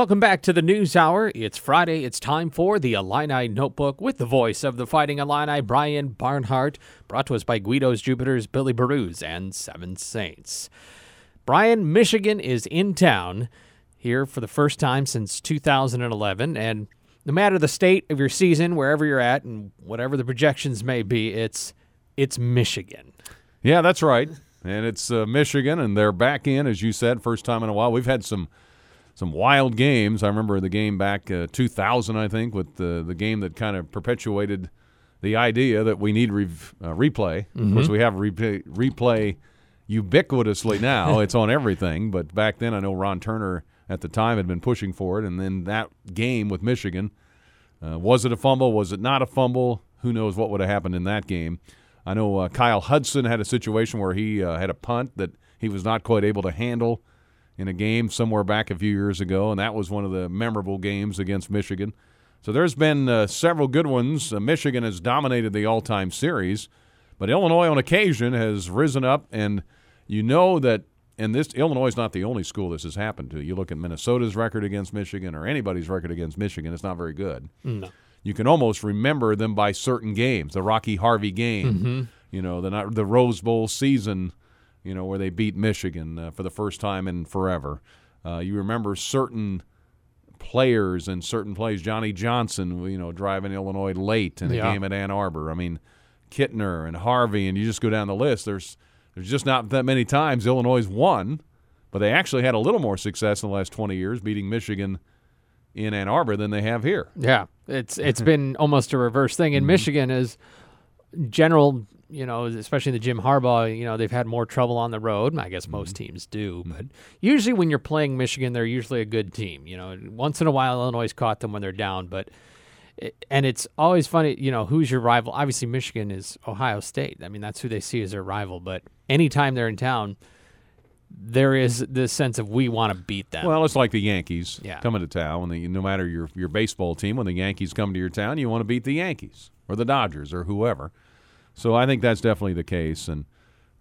Welcome back to the News Hour. It's Friday. It's time for the Illini Notebook with the voice of the Fighting Illini, Brian Barnhart, brought to us by Guido's Jupiters, Billy Barooz, and Seven Saints. Brian, Michigan is in town here for the first time since 2011, and no matter the state of your season, wherever you're at, and whatever the projections may be, it's it's Michigan. Yeah, that's right. And it's uh, Michigan, and they're back in, as you said, first time in a while. We've had some some wild games. I remember the game back uh, 2000, I think, with the the game that kind of perpetuated the idea that we need uh, replay. Mm-hmm. Of course, we have replay, replay ubiquitously now. it's on everything. But back then, I know Ron Turner at the time had been pushing for it. And then that game with Michigan, uh, was it a fumble? Was it not a fumble? Who knows what would have happened in that game? I know uh, Kyle Hudson had a situation where he uh, had a punt that he was not quite able to handle in a game somewhere back a few years ago, and that was one of the memorable games against Michigan. So there's been uh, several good ones. Uh, Michigan has dominated the all-time series, but Illinois on occasion has risen up, and you know that. And this Illinois is not the only school this has happened to. You look at Minnesota's record against Michigan or anybody's record against Michigan; it's not very good. No. You can almost remember them by certain games. The Rocky Harvey game, Mm-hmm. you know, the the Rose Bowl season, you know, where they beat Michigan uh, for the first time in forever. Uh, you remember certain players and certain plays. Johnny Johnson, you know, driving Illinois late in a Yeah. game at Ann Arbor. I mean, Kittner and Harvey, and you just go down the list. There's there's just not that many times Illinois won, but they actually had a little more success in the last 20 years, beating Michigan in Ann Arbor than they have here. Yeah, it's it's been almost a reverse thing. Mm-hmm. In Michigan, is general, you know, especially the Jim Harbaugh, you know, they've had more trouble on the road. I guess most Mm-hmm. teams do, but usually when you're playing Michigan, they're usually a good team. You know, once in a while Illinois caught them when they're down, but and it's always funny, you know, who's your rival? Obviously, Michigan is Ohio State. I mean, that's who they see as their rival. But anytime they're in town, there is this sense of we want to beat them. Well, it's like the Yankees Yeah. coming to town. When the, no matter your your baseball team, when the Yankees come to your town, you want to beat the Yankees or the Dodgers or whoever. So I think that's definitely the case. And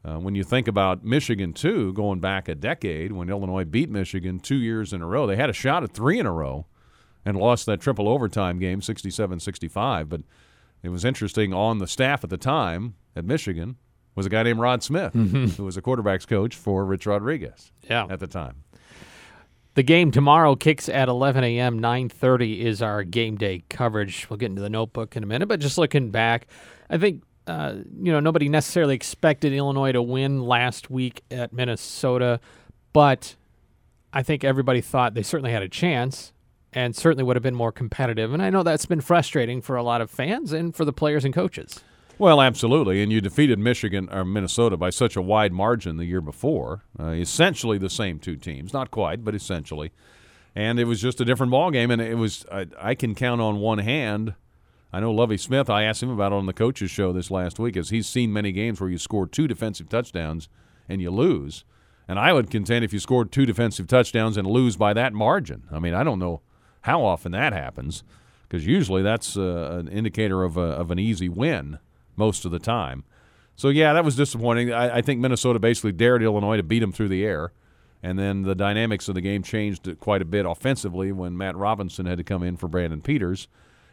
uh, when you think about Michigan too, going back a decade when Illinois beat Michigan two years in a row, they had a shot at three in a row and lost that triple overtime game, 67-65. But it was interesting. On the staff at the time at Michigan was a guy named Rod Smith, who was a quarterbacks coach for Rich Rodriguez yeah, at the time. The game tomorrow kicks at 11 a.m. 9:30 is our game day coverage. We'll get into the notebook in a minute, but just looking back, I think uh, you know nobody necessarily expected Illinois to win last week at Minnesota, but I think everybody thought they certainly had a chance and certainly would have been more competitive. And I know that's been frustrating for a lot of fans and for the players and coaches. Well, absolutely, and you defeated Michigan or Minnesota by such a wide margin the year before. Uh, essentially the same two teams, not quite, but essentially. And it was just a different ball game, and it was I, I can count on one hand. I know Lovie Smith. I asked him about it on the coaches show this last week, as he's seen many games where you score two defensive touchdowns and you lose. And I would contend if you scored two defensive touchdowns and lose by that margin. I mean, I don't know how often that happens, because usually that's uh, an indicator of a, of an easy win most of the time. So yeah, that was disappointing. I, I think Minnesota basically dared Illinois to beat them through the air, and then the dynamics of the game changed quite a bit offensively when Matt Robinson had to come in for Brandon Peters,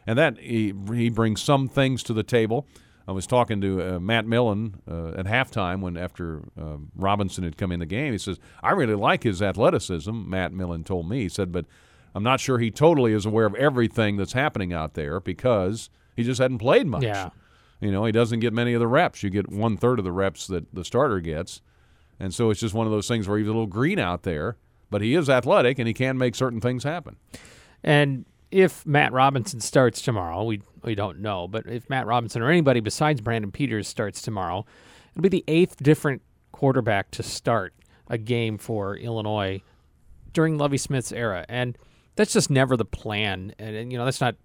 and that he, he brings some things to the table. I was talking to uh, Matt Millen uh, at halftime when after uh, Robinson had come in the game. He says, "I really like his athleticism." Matt Millen told me. He said, "But I'm not sure he totally is aware of everything that's happening out there because he just hadn't played much." Yeah. You know, he doesn't get many of the reps. You get one third of the reps that the starter gets. And so it's just one of those things where he's a little green out there, but he is athletic and he can make certain things happen. And if Matt Robinson starts tomorrow, we we don't know, but if Matt Robinson or anybody besides Brandon Peters starts tomorrow, it'll be the eighth different quarterback to start a game for Illinois during Lovie Smith's era, and that's just never the plan. And, and, you know that's not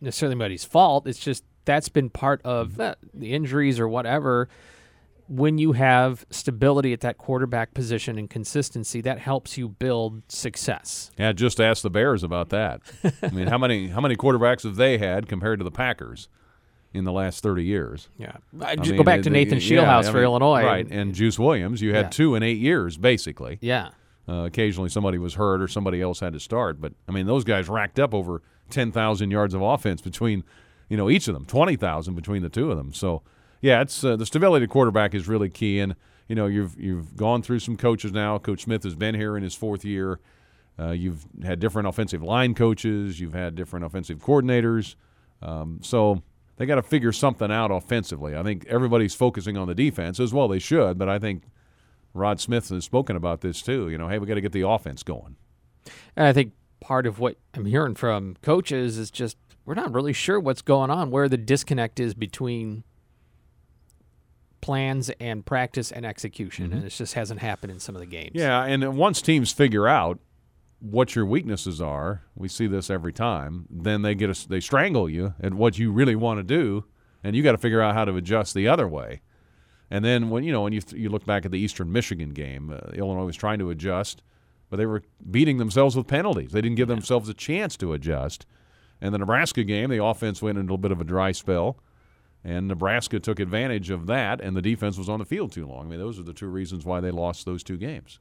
necessarily anybody's fault. It's just that's been part of uh, the injuries or whatever. When you have stability at that quarterback position and consistency, that helps you build success. Yeah, just ask the Bears about that. I mean, how many how many quarterbacks have they had compared to the Packers in the last 30 years? Yeah, I just mean, go back to Nathan yeah, Scheelhaase I for Illinois. Right, and Juice Williams, you had Yeah. two in 8 years basically. Yeah, Uh, occasionally somebody was hurt or somebody else had to start. But I mean, those guys racked up over 10,000 yards of offense between, you know, each of them, 20,000 between the two of them. So, yeah, it's uh, the stability of quarterback is really key. And you know, you've you've gone through some coaches now. Coach Smith has been here in his fourth year. Uh, you've had different offensive line coaches. You've had different offensive coordinators. Um, so they got to figure something out offensively. I think everybody's focusing on the defense as well. They should, but I think Rod Smith has spoken about this too. You know, hey, we got to get the offense going. And I think part of what I'm hearing from coaches is just we're not really sure what's going on, where the disconnect is between plans and practice and execution, mm-hmm. and it just hasn't happened in some of the games. Yeah, and once teams figure out what your weaknesses are, we see this every time. Then they get a, they strangle you at what you really want to do, and you got to figure out how to adjust the other way. And then when you know when you you look back at the Eastern Michigan game, uh, Illinois was trying to adjust, but they were beating themselves with penalties. They didn't give themselves a chance to adjust. And the Nebraska game, the offense went into a little bit of a dry spell, and Nebraska took advantage of that, and the defense was on the field too long. I mean, those are the two reasons why they lost those two games.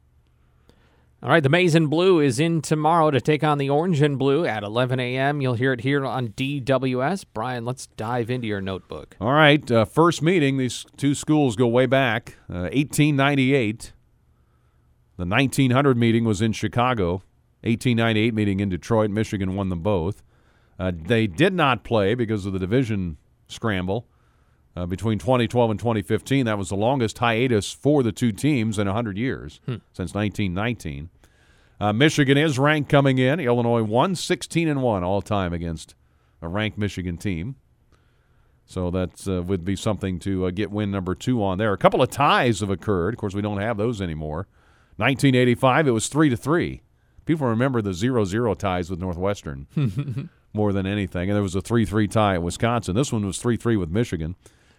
All right, the Maize and Blue is in tomorrow to take on the Orange and Blue at 11 a.m. You'll hear it here on DWS. Brian, let's dive into your notebook. All right, uh, first meeting. These two schools go way back, uh, 1898. The 1900 meeting was in Chicago. 1898 meeting in Detroit. Michigan won them both. Uh, they did not play because of the division scramble uh, between 2012 and 2015. That was the longest hiatus for the two teams in 100 years hmm. since 1919. Uh, Michigan is ranked coming in. Illinois won 16 and one all time against a ranked Michigan team. So that uh, would be something to uh, get win number two on there. A couple of ties have occurred. Of course, we don't have those anymore. 1985, it was three to three. People remember the 0-0 ties with Northwestern more than anything, and there was a 3-3 tie at Wisconsin. This one was 3-3 with Michigan.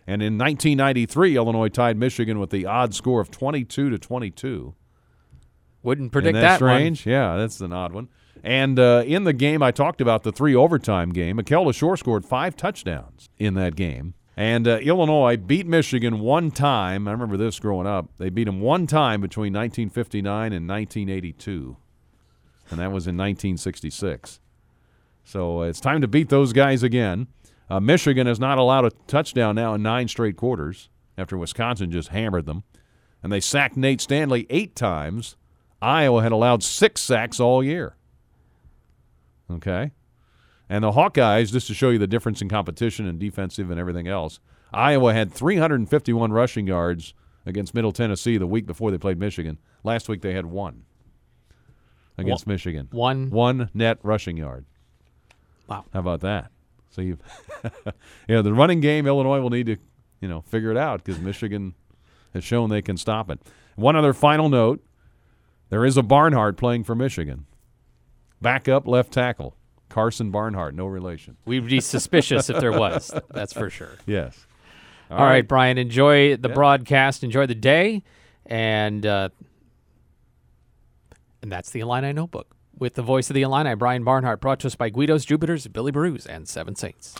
And in 1993, Illinois tied Michigan with the odd score of 22 to 22. Wouldn't predict that, strange. One. Yeah, that's an odd one. And uh, in the game, I talked about the three overtime game. Mikel Leshoure scored five touchdowns in that game. And uh, Illinois beat Michigan one time. I remember this growing up. They beat them one time between 1959 and 1982, and that was in 1966. So uh, it's time to beat those guys again. Uh, Michigan has not allowed a touchdown now in nine straight quarters after Wisconsin just hammered them. And they sacked Nate Stanley eight times. Iowa had allowed six sacks all year. Okay? And the Hawkeyes, just to show you the difference in competition and defensive and everything else, Iowa had 351 rushing yards against Middle Tennessee the week before they played Michigan. Last week they had one against one, Michigan. One one net rushing yard. Wow. How about that? So you, yeah, the running game, Illinois will need to, you know, figure it out because Michigan has shown they can stop it. One other final note: there is a Barnhart playing for Michigan, backup left tackle Karsen Barnhart, no relation. We'd be suspicious if there was. That's for sure. Yes. All, All right. right. Brian. Enjoy the yeah. broadcast. Enjoy the day, and uh, and that's the Illini Notebook with the voice of the Illini, Brian Barnhart, brought to us by Guido's, Jupiters, Billy Barooz, and Seven Saints.